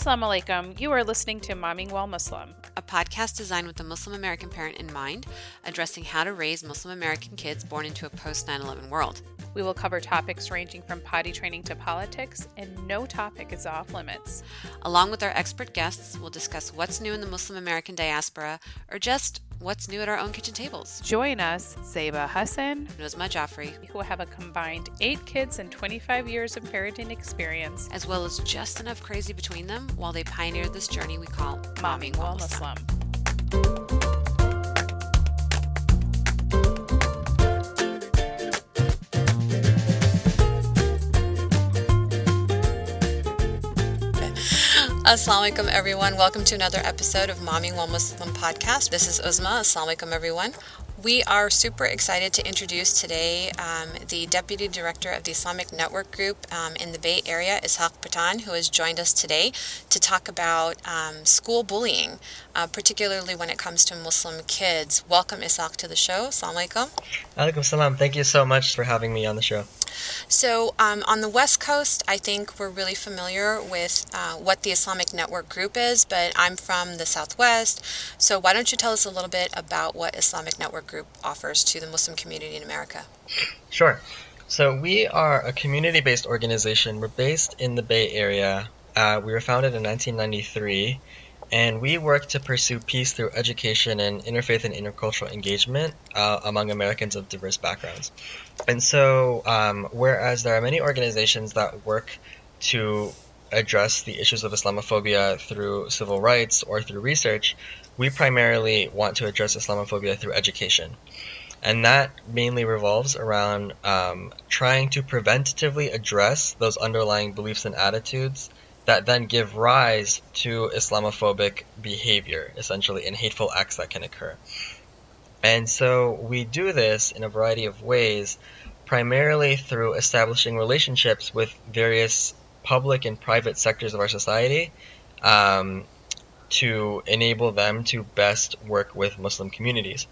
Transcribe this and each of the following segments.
Assalamu alaikum. You are listening to Momming While Muslim, a podcast designed with the Muslim American parent in mind, addressing how to raise Muslim American kids born into a post 9 11 world. We will cover topics ranging from potty training to politics, and no topic is off limits. Along with our expert guests, we'll discuss what's new in the Muslim American diaspora or just what's new at our own kitchen tables. Join us, Zeba Hassan, Nozma Jafri, who have a combined eight kids and 25 years of parenting experience, as well as just enough crazy between them while they pioneered this journey we call Momming While Muslim. Assalamu alaikum, everyone. Welcome to another episode of Momming While Muslim podcast. This is Uzma. Assalamu alaikum, everyone. We are super excited to introduce today um, the Deputy Director of the Islamic Network Group um, in the Bay Area, Ishaq Patan, who has joined us today to talk about um, school bullying, uh, particularly when it comes to Muslim kids. Welcome, Ishaq, to the show. Assalamu alaikum. Alaikum salam. Thank you so much for having me on the show. So, um, on the West Coast, I think we're really familiar with uh, what the Islamic Network Group is, but I'm from the Southwest. So, why don't you tell us a little bit about what Islamic Network Group offers to the Muslim community in America? Sure. So, we are a community based organization. We're based in the Bay Area. Uh, we were founded in 1993 and we work to pursue peace through education and interfaith and intercultural engagement uh, among Americans of diverse backgrounds. And so, um, whereas there are many organizations that work to address the issues of Islamophobia through civil rights or through research, we primarily want to address Islamophobia through education. And that mainly revolves around um, trying to preventatively address those underlying beliefs and attitudes that then give rise to Islamophobic behavior, essentially, and hateful acts that can occur. And so we do this in a variety of ways, primarily through establishing relationships with various public and private sectors of our society um, to enable them to best work with Muslim communities.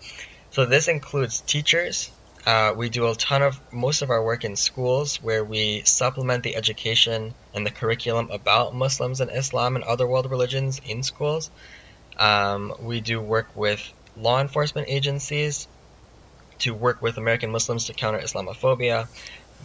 So this includes teachers, uh, we do a ton of most of our work in schools where we supplement the education and the curriculum about Muslims and Islam and other world religions in schools. Um, we do work with law enforcement agencies to work with American Muslims to counter Islamophobia.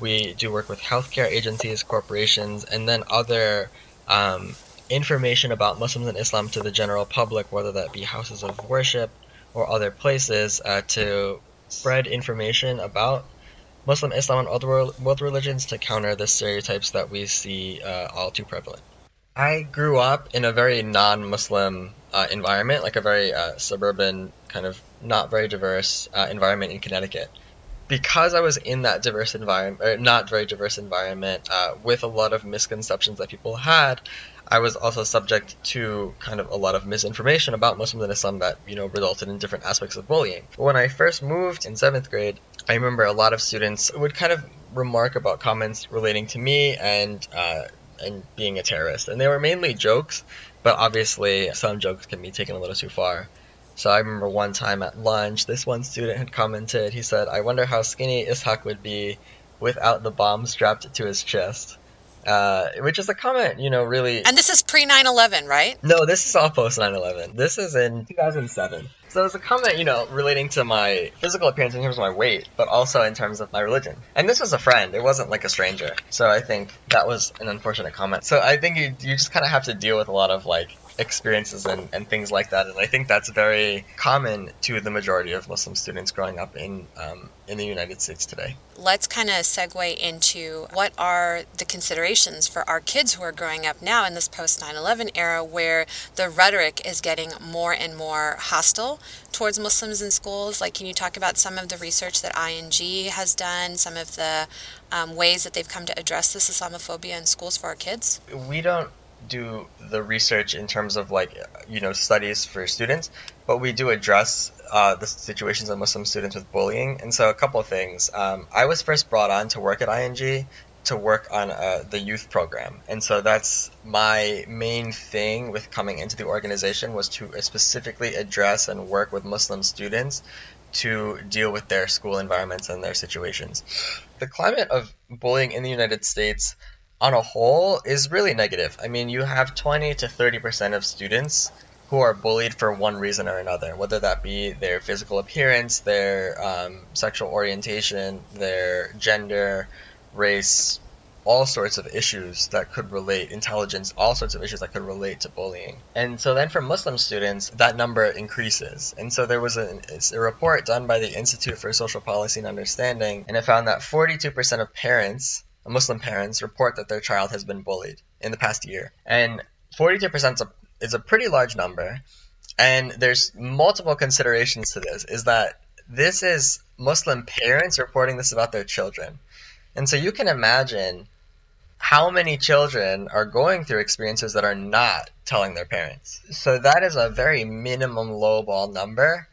We do work with healthcare agencies, corporations, and then other um, information about Muslims and Islam to the general public, whether that be houses of worship or other places, uh, to spread information about Muslim, Islam, and other world religions to counter the stereotypes that we see uh, all too prevalent. I grew up in a very non-Muslim uh, environment, like a very uh, suburban, kind of not very diverse uh, environment in Connecticut. Because I was in that diverse environment, or not very diverse environment, uh, with a lot of misconceptions that people had, I was also subject to kind of a lot of misinformation about Muslims and Islam that, you know, resulted in different aspects of bullying. When I first moved in seventh grade, I remember a lot of students would kind of remark about comments relating to me and, uh, and being a terrorist. And they were mainly jokes, but obviously some jokes can be taken a little too far. So I remember one time at lunch, this one student had commented, he said, I wonder how skinny Ishaq would be without the bomb strapped to his chest uh, which is a comment, you know, really. And this is pre 9 11, right? No, this is all post 9 11. This is in 2007. So it's a comment, you know, relating to my physical appearance in terms of my weight, but also in terms of my religion. And this was a friend, it wasn't like a stranger. So I think that was an unfortunate comment. So I think you, you just kind of have to deal with a lot of like experiences and, and things like that. And I think that's very common to the majority of Muslim students growing up in um, in the United States today. Let's kind of segue into what are the considerations for our kids who are growing up now in this post 9 11 era where the rhetoric is getting more and more hostile towards Muslims in schools. Like, can you talk about some of the research that ING has done, some of the um, ways that they've come to address this Islamophobia in schools for our kids? We don't do the research in terms of like you know studies for students, but we do address uh, the situations of Muslim students with bullying. And so a couple of things. Um, I was first brought on to work at ING to work on uh, the youth program, and so that's my main thing with coming into the organization was to specifically address and work with Muslim students to deal with their school environments and their situations. The climate of bullying in the United States on a whole is really negative. I mean, you have 20 to 30% of students who are bullied for one reason or another, whether that be their physical appearance, their um, sexual orientation, their gender, race, all sorts of issues that could relate, intelligence, all sorts of issues that could relate to bullying. And so then for Muslim students, that number increases. And so there was a, a report done by the Institute for Social Policy and Understanding, and it found that 42% of parents, Muslim parents, report that their child has been bullied in the past year. And 42% is a, pretty large number. And there's multiple considerations to this, is that this is Muslim parents reporting this about their children. And so you can imagine how many children are going through experiences that are not telling their parents. So that is a very minimum lowball number,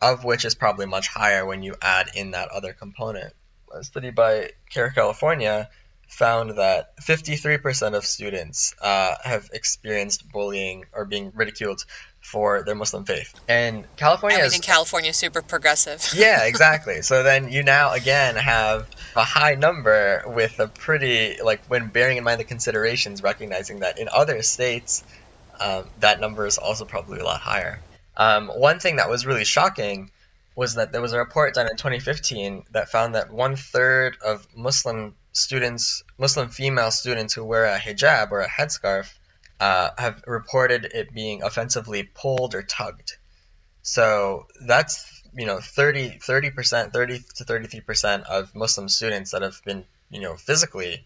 of which is probably much higher when you add in that other component. A study by CAIR California found that 53% of students uh, have experienced bullying or being ridiculed for their Muslim faith. And California and is think California is super progressive. yeah, exactly. So then you now again have a high number with a pretty like when bearing in mind the considerations, recognizing that in other states um, that number is also probably a lot higher. Um, one thing that was really shocking was that there was a report done in 2015 that found that one third of Muslim students, Muslim female students who wear a hijab or a headscarf, uh, have reported it being offensively pulled or tugged. So that's you know 30 percent, 30 to 33 percent of Muslim students that have been you know physically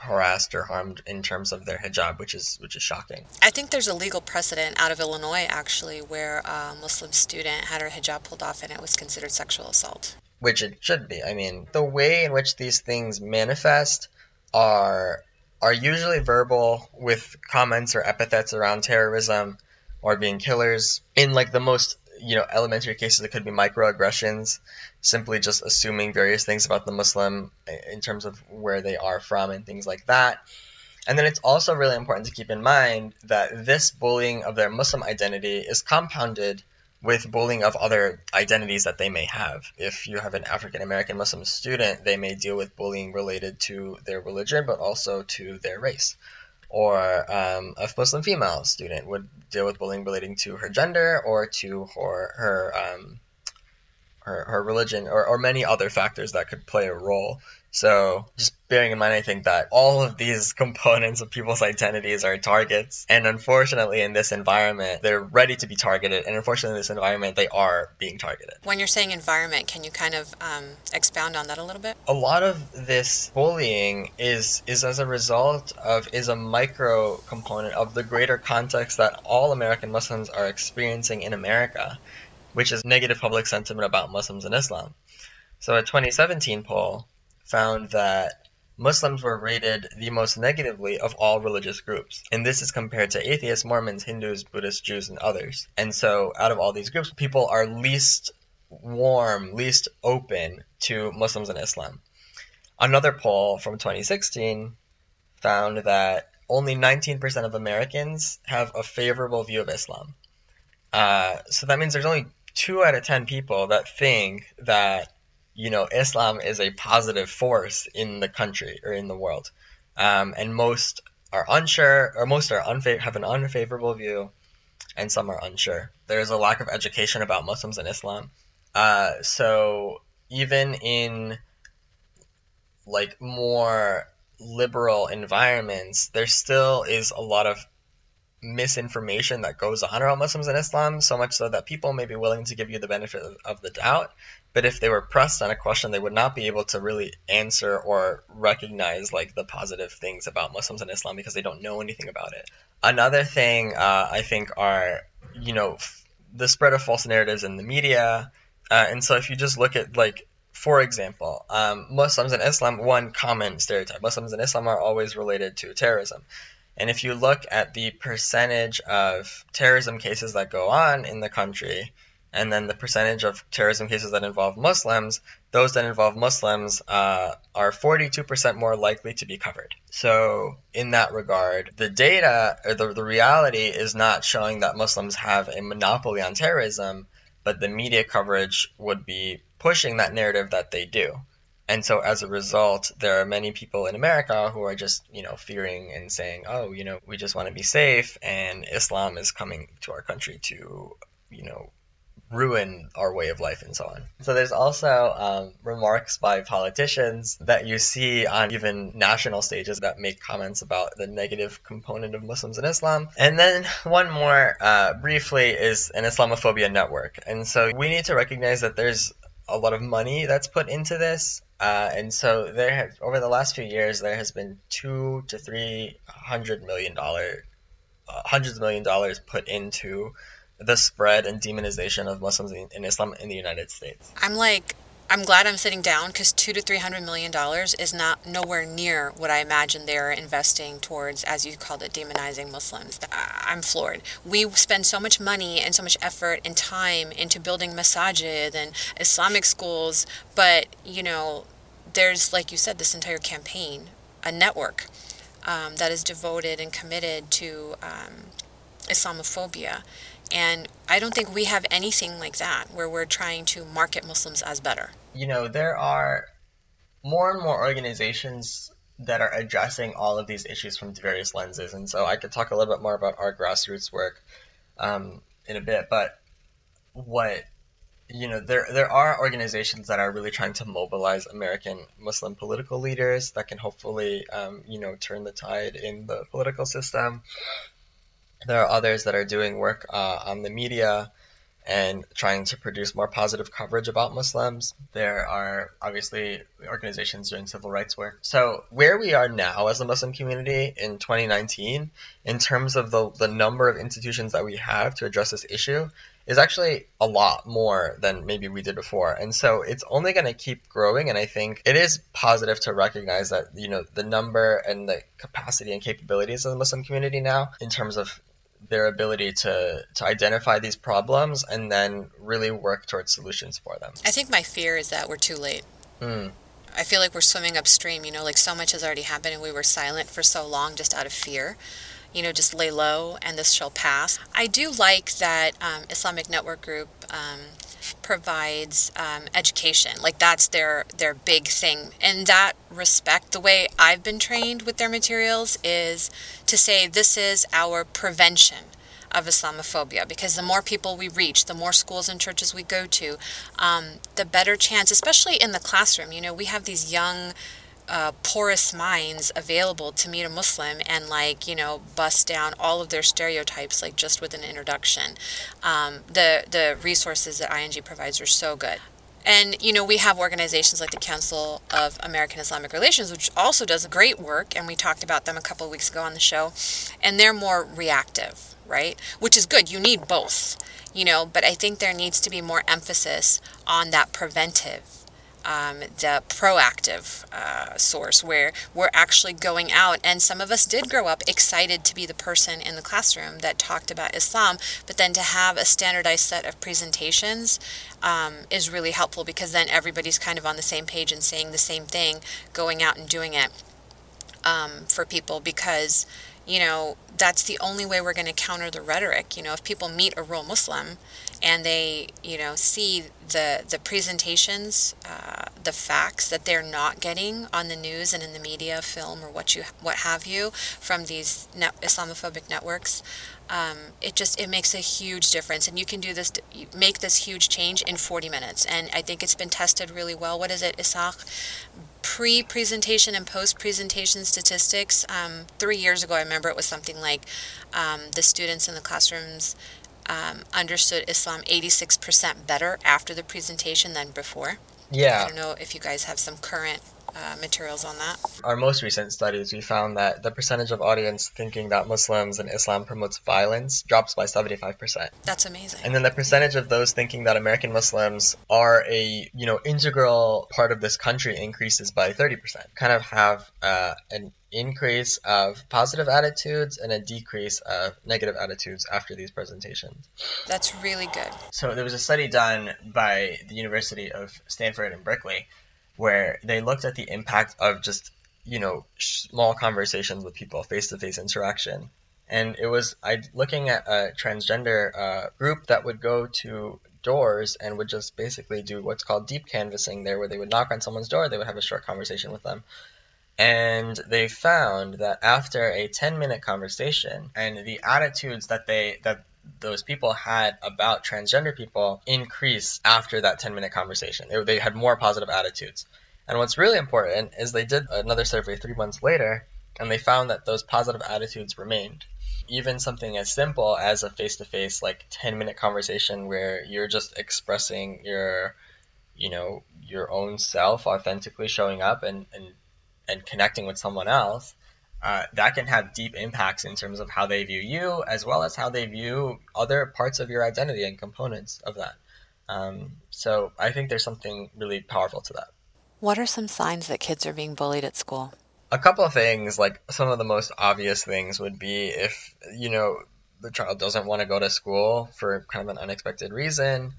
harassed or harmed in terms of their hijab, which is which is shocking. I think there's a legal precedent out of Illinois actually where a Muslim student had her hijab pulled off and it was considered sexual assault. Which it should be. I mean, the way in which these things manifest are are usually verbal with comments or epithets around terrorism or being killers. In like the most you know elementary cases, it could be microaggressions, simply just assuming various things about the Muslim in terms of where they are from and things like that. And then it's also really important to keep in mind that this bullying of their Muslim identity is compounded with bullying of other identities that they may have. If you have an African American Muslim student, they may deal with bullying related to their religion, but also to their race. Or um, a Muslim female student would deal with bullying relating to her gender or to her her um, her, her religion or, or many other factors that could play a role. So just bearing in mind, I think that all of these components of people's identities are targets. And unfortunately, in this environment, they're ready to be targeted. And unfortunately, in this environment, they are being targeted. When you're saying environment, can you kind of um, expound on that a little bit? A lot of this bullying is is as a result of is a micro component of the greater context that all American Muslims are experiencing in America, which is negative public sentiment about Muslims and Islam. So a 2017 poll found that Muslims were rated the most negatively of all religious groups. And this is compared to atheists, Mormons, Hindus, Buddhists, Jews, and others. And so, out of all these groups, people are least warm, least open to Muslims and Islam. Another poll from 2016 found that only 19% of Americans have a favorable view of Islam. Uh, so that means there's only two out of 10 people that think that you know, Islam is a positive force in the country or in the world. Um, and most are unsure, or most are unfa- have an unfavorable view, and some are unsure. There is a lack of education about Muslims and Islam. Uh, so even in like more liberal environments, there still is a lot of misinformation that goes on around Muslims and Islam, so much so that people may be willing to give you the benefit of, the doubt, but if they were pressed on a question, they would not be able to really answer or recognize like the positive things about Muslims and Islam because they don't know anything about it. Another thing uh, I think are you know f- the spread of false narratives in the media, uh, and so if you just look at like for example, um, Muslims and Islam, one common stereotype: Muslims and Islam are always related to terrorism. And if you look at the percentage of terrorism cases that go on in the country, and then the percentage of terrorism cases that involve Muslims, those that involve Muslims uh, are 42% more likely to be covered. So, in that regard, the data or the, the reality is not showing that Muslims have a monopoly on terrorism, but the media coverage would be pushing that narrative that they do. And so as a result, there are many people in America who are just, you know, fearing and saying, oh, you know, we just want to be safe and Islam is coming to our country to, you know, ruin our way of life and so on. So there's also um, remarks by politicians that you see on even national stages that make comments about the negative component of Muslims and Islam. And then one more uh, briefly is an Islamophobia network. And so we need to recognize that there's a lot of money that's put into this. Uh, and so there have, over the last few years, there has been two to three hundred million dollar, uh, hundreds of million dollars put into the spread and demonization of Muslims in, in Islam in the United States. I'm like, I'm glad I'm sitting down because two to three hundred million dollars is not nowhere near what I imagine they're investing towards, as you called it, demonizing Muslims. I'm floored. We spend so much money and so much effort and time into building masajid and Islamic schools, but you know, there's like you said, this entire campaign, a network um, that is devoted and committed to um, Islamophobia and I don't think we have anything like that where we're trying to market Muslims as better. You know, there are more and more organizations that are addressing all of these issues from various lenses. And so I could talk a little bit more about our grassroots work um, in a bit. But what you know, there there are organizations that are really trying to mobilize American Muslim political leaders that can hopefully, um, you know, turn the tide in the political system. There are others that are doing work uh, on the media and trying to produce more positive coverage about Muslims. There are obviously organizations doing civil rights work. So where we are now as a Muslim community in 2019, in terms of the, the number of institutions that we have to address this issue, is actually a lot more than maybe we did before. And so it's only going to keep growing. And I think it is positive to recognize that, you know, the number and the capacity and capabilities of the Muslim community now in terms of their ability to, to identify these problems and then really work towards solutions for them. I think my fear is that we're too late. Mm. I feel like we're swimming upstream, you know, like so much has already happened and we were silent for so long just out of fear. You know, just lay low and this shall pass. I do like that um, Islamic Network Group um, provides um, education. Like that's their their big thing. In that respect, the way I've been trained with their materials is to say this is our prevention of Islamophobia because the more people we reach, the more schools and churches we go to, um, the better chance, especially in the classroom. You know, we have these young uh, porous minds available to meet a Muslim and like you know bust down all of their stereotypes like just with an introduction. Um, the the resources that ING provides are so good. And you know we have organizations like the Council of American Islamic Relations, which also does great work, and we talked about them a couple of weeks ago on the show. And they're more reactive, right? Which is good. You need both, you know. But I think there needs to be more emphasis on that preventive um, the proactive uh, source where we're actually going out. And some of us did grow up excited to be the person in the classroom that talked about Islam, but then to have a standardized set of presentations um, is really helpful because then everybody's kind of on the same page and saying the same thing, going out and doing it um, for people because you know, that's the only way we're going to counter the rhetoric. You know, if people meet a real Muslim and they, you know, see the the presentations, uh, the facts that they're not getting on the news and in the media, film, or what you what have you from these Islamophobic networks, um, it just it makes a huge difference. And you can do this, make this huge change in 40 minutes. And I think it's been tested really well. What is it, Ishaq? pre-presentation and post-presentation statistics. Um, three years ago, I remember it was something like um, the students in the classrooms um, understood Islam 86% better after the presentation than before. Yeah. I don't know if you guys have some current uh, materials on that? Our most recent studies, we found that the percentage of audience thinking that Muslims and Islam promotes violence drops by 75%. That's amazing. And then the percentage of those thinking that American Muslims are a, you know, integral part of this country increases by 30%. Kind of have uh, an increase of positive attitudes and a decrease of negative attitudes after these presentations. That's really good. So there was a study done by the University of Stanford and Berkeley where they looked at the impact of just you know small conversations with people, face to face interaction, and it was I looking at a transgender uh, group that would go to doors and would just basically do what's called deep canvassing there, where they would knock on someone's door, they would have a short conversation with them. And they found that after a 10 minute conversation and the attitudes that they that those people had about transgender people increase after that 10 minute conversation. They, they had more positive attitudes. And what's really important is they did another survey three months later and they found that those positive attitudes remained even something as simple as a face-to-face like 10 minute conversation where you're just expressing your you know your own self authentically showing up and and, and connecting with someone else uh, that can have deep impacts in terms of how they view you as well as how they view other parts of your identity and components of that. Um, so i think there's something really powerful to that. What are some signs that kids are being bullied at school? A couple of things, like some of the most obvious things would be if, you know, the child doesn't want to go to school for kind of an unexpected reason,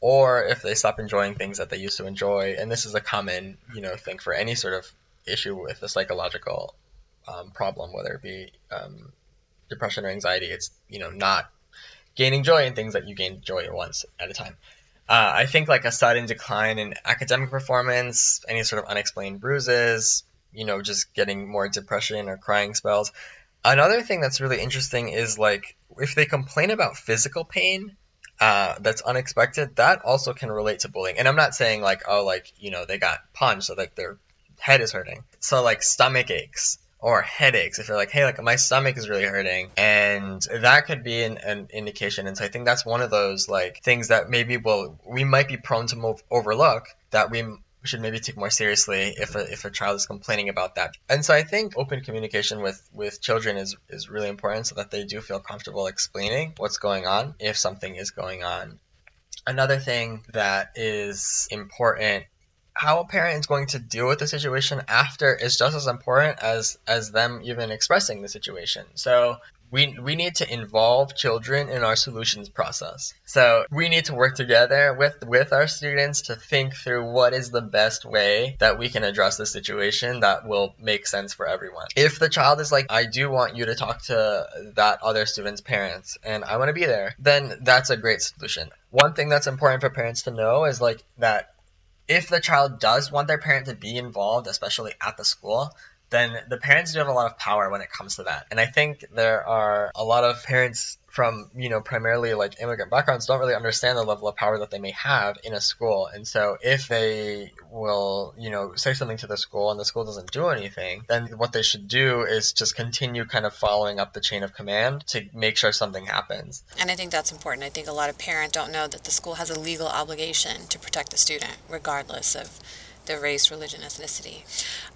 or if they stop enjoying things that they used to enjoy. And this is a common, you know, thing for any sort of issue with a psychological um, problem, whether it be um, depression or anxiety. It's, you know, not gaining joy in things that you gain joy once at a time. Uh, I think like a sudden decline in academic performance, any sort of unexplained bruises, you know, just getting more depression or crying spells. Another thing that's really interesting is like if they complain about physical pain, uh, that's unexpected, that also can relate to bullying. And I'm not saying like, oh, like, you know, they got punched, so like their head is hurting. So like stomach aches or headaches, if you're like, hey, like my stomach is really hurting, and that could be an, an indication. And so I think that's one of those like things that maybe will we might be prone to move, overlook that we should maybe take more seriously if a, if a child is complaining about that. And so I think open communication with, with children is, is really important so that they do feel comfortable explaining what's going on if something is going on. Another thing that is important how a parent is going to deal with the situation after is just as important as as them even expressing the situation. So we, we need to involve children in our solutions process. So we need to work together with, with our students to think through what is the best way that we can address the situation that will make sense for everyone. If the child is like, I do want you to talk to that other student's parents and I want to be there, then that's a great solution. One thing that's important for parents to know is like that if the child does want their parent to be involved, especially at the school, then the parents do have a lot of power when it comes to that. And I think there are a lot of parents from, you know, primarily like immigrant backgrounds don't really understand the level of power that they may have in a school. And so if they will, you know, say something to the school and the school doesn't do anything, then what they should do is just continue kind of following up the chain of command to make sure something happens. And I think that's important. I think a lot of parents don't know that the school has a legal obligation to protect the student regardless of the race, religion, ethnicity.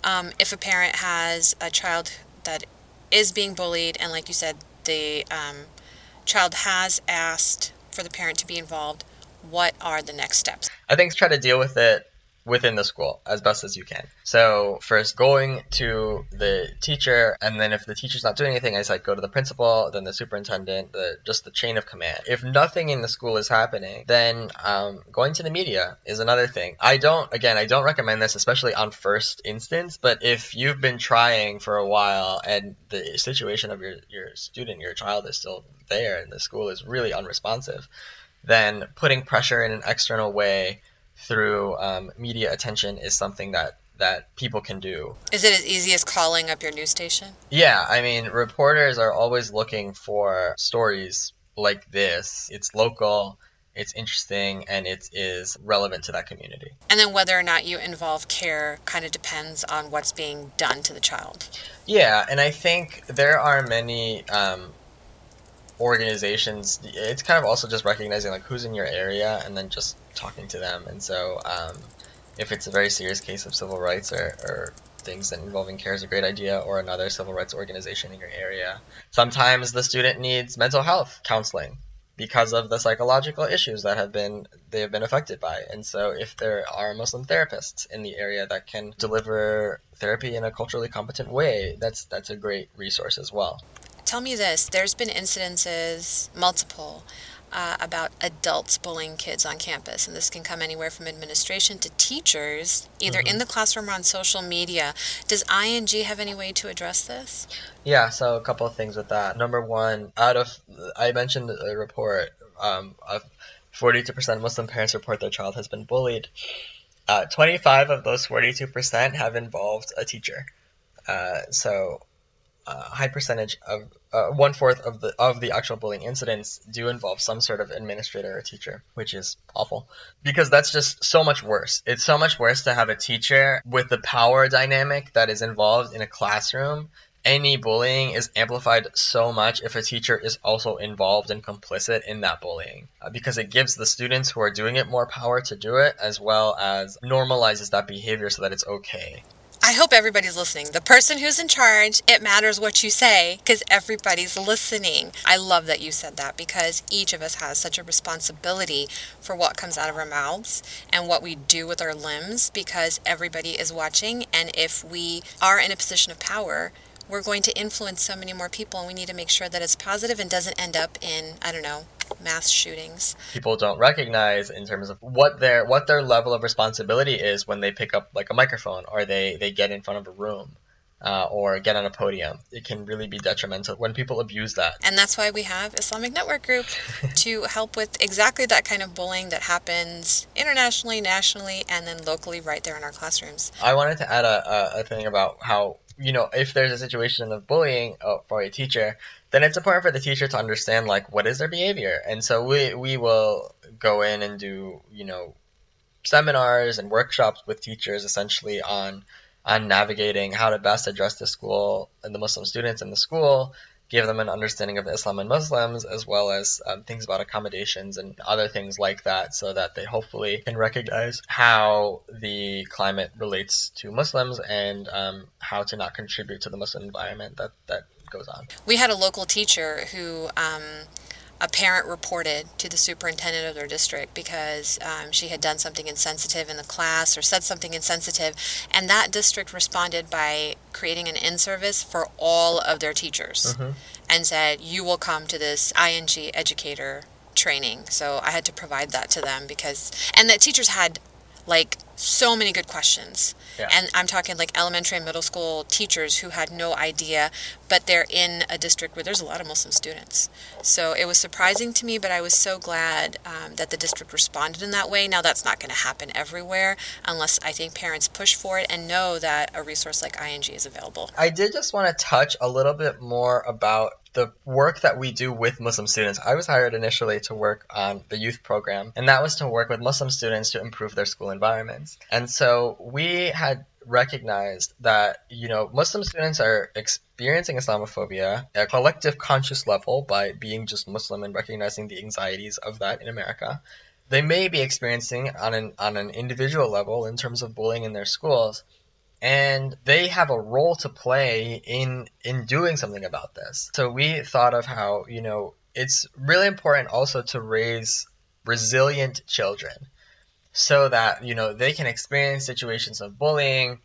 Um, if a parent has a child that is being bullied, and like you said, the um, child has asked for the parent to be involved, what are the next steps? I think try to deal with it within the school as best as you can. So first going to the teacher, and then if the teacher's not doing anything, I say go to the principal, then the superintendent, the just the chain of command. If nothing in the school is happening, then um, going to the media is another thing. I don't, again, I don't recommend this, especially on first instance. But if you've been trying for a while and the situation of your your student, your child is still there, and the school is really unresponsive, then putting pressure in an external way through um, media attention is something that that people can do. Is it as easy as calling up your news station? Yeah, I mean, reporters are always looking for stories like this. It's local, it's interesting, and it is relevant to that community. And then whether or not you involve CAIR kind of depends on what's being done to the child. Yeah, and I think there are many um, organizations it's kind of also just recognizing like who's in your area and then just talking to them. And so um, if it's a very serious case of civil rights or, or things that involving CAIR is a great idea or another civil rights organization in your area sometimes the student needs mental health counseling because of the psychological issues that have been they have been affected by. And so if there are muslim therapists in the area that can deliver therapy in a culturally competent way that's that's a great resource as well Tell me this there's been incidences, multiple, uh, about adults bullying kids on campus. And this can come anywhere from administration to teachers, either mm-hmm. in the classroom or on social media. Does ING have any way to address this? Yeah, so a couple of things with that. Number one, out of, I mentioned a report um, of 42% of Muslim parents report their child has been bullied. Uh, 25 of those 42% have involved a teacher. Uh, so a high percentage of uh, one fourth of the of the actual bullying incidents do involve some sort of administrator or teacher, which is awful because that's just so much worse. It's so much worse to have a teacher with the power dynamic that is involved in a classroom. Any bullying is amplified so much if a teacher is also involved and complicit in that bullying uh, because it gives the students who are doing it more power to do it as well as normalizes that behavior so that it's okay. I hope everybody's listening. The person who's in charge, it matters what you say because everybody's listening. I love that you said that because each of us has such a responsibility for what comes out of our mouths and what we do with our limbs because everybody is watching. And if we are in a position of power, we're going to influence so many more people and we need to make sure that it's positive and doesn't end up in, I don't know, mass shootings. People don't recognize in terms of what their what their level of responsibility is when they pick up like a microphone or they they get in front of a room. Uh, or get on a podium. It can really be detrimental when people abuse that. And that's why we have Islamic Network Group to help with exactly that kind of bullying that happens internationally, nationally, and then locally right there in our classrooms. I wanted to add a, a, a thing about how you know, if there's a situation of bullying uh, for a teacher, then it's important for the teacher to understand like what is their behavior. And so we we will go in and do you know seminars and workshops with teachers essentially on on navigating how to best address the school and the Muslim students in the school, give them an understanding of Islam and Muslims, as well as um, things about accommodations and other things like that, so that they hopefully can recognize how the climate relates to Muslims and um, how to not contribute to the Muslim environment that, that goes on. We had a local teacher who. Um, a parent reported to the superintendent of their district because um, she had done something insensitive in the class or said something insensitive, and that district responded by creating an in service for all of their teachers Mhm. and said, You will come to this ING educator training. So I had to provide that to them because, and the teachers had like so many good questions. Yeah. And I'm talking like elementary and middle school teachers who had no idea, but they're in a district where there's a lot of Muslim students. So it was surprising to me, but I was so glad um, that the district responded in that way. Now, that's not going to happen everywhere unless I think parents push for it and know that a resource like ING is available. I did just want to touch a little bit more about the work that we do with Muslim students. I was hired initially to work on the youth program, and that was to work with Muslim students to improve their school environments. And so we had recognized that, you know, Muslim students are experiencing Islamophobia at a collective conscious level by being just Muslim and recognizing the anxieties of that in America. They may be experiencing on an on an individual level in terms of bullying in their schools, and they have a role to play in in doing something about this. So we thought of how you know it's really important also to raise resilient children, so that you know they can experience situations of bullying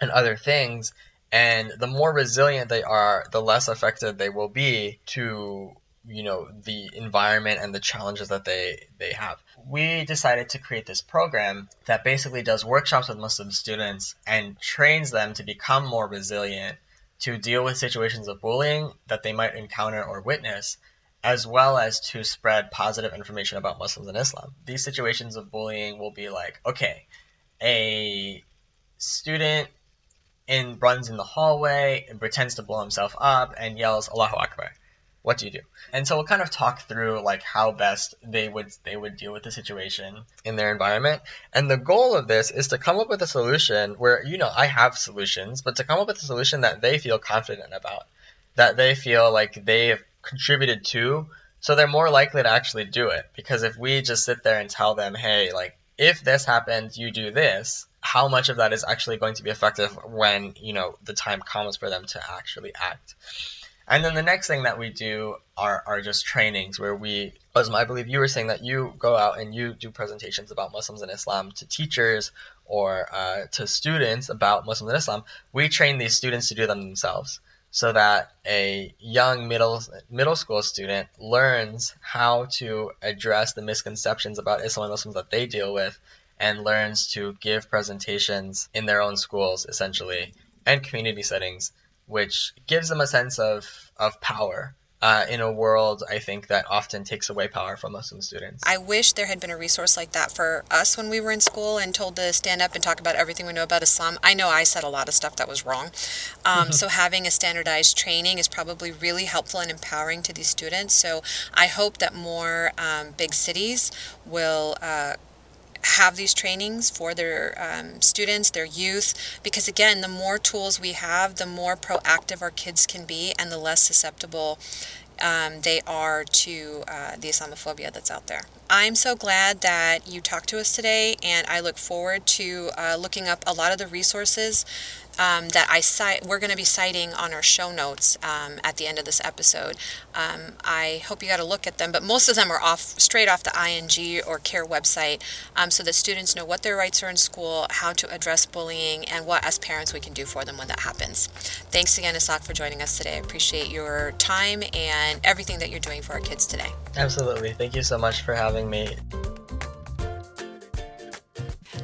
and other things, and the more resilient they are, the less affected they will be to you know the environment and the challenges that they they have. We decided to create this program that basically does workshops with muslim students and trains them to become more resilient to deal with situations of bullying that they might encounter or witness as well as to spread positive information about muslims and islam. These situations of bullying will be like okay a student runs in the hallway and pretends to blow himself up and yells allahu akbar what do you do? And so we'll kind of talk through like how best they would they would deal with the situation in their environment. And the goal of this is to come up with a solution where you know I have solutions, but to come up with a solution that they feel confident about, that they feel like they've contributed to, so they're more likely to actually do it. Because if we just sit there and tell them, hey, like if this happens, you do this, how much of that is actually going to be effective when you know the time comes for them to actually act. And then the next thing that we do are, are just trainings where we, Uzma, I believe you were saying that you go out and you do presentations about Muslims and Islam to teachers or uh, to students about Muslims and Islam. We train these students to do them themselves so that a young middle middle school student learns how to address the misconceptions about Islam and Muslims that they deal with and learns to give presentations in their own schools essentially and community settings which gives them a sense of, of power uh, in a world, I think, that often takes away power from Muslim students. I wish there had been a resource like that for us when we were in school and told to stand up and talk about everything we know about Islam. I know I said a lot of stuff that was wrong. Um, so having a standardized training is probably really helpful and empowering to these students. So I hope that more um, big cities will. Uh, have these trainings for their um, students, their youth, because again, the more tools we have, the more proactive our kids can be and the less susceptible um, they are to uh, the Islamophobia that's out there. I'm so glad that you talked to us today, and I look forward to uh, looking up a lot of the resources um, that I cite, we're going to be citing on our show notes um, at the end of this episode. Um, I hope you got a look at them, but most of them are off straight off the ING or CAIR website, um, so that students know what their rights are in school, how to address bullying, and what as parents we can do for them when that happens. Thanks again, Ishaq, for joining us today. I appreciate your time and everything that you're doing for our kids today. Absolutely. Thank you so much for having me.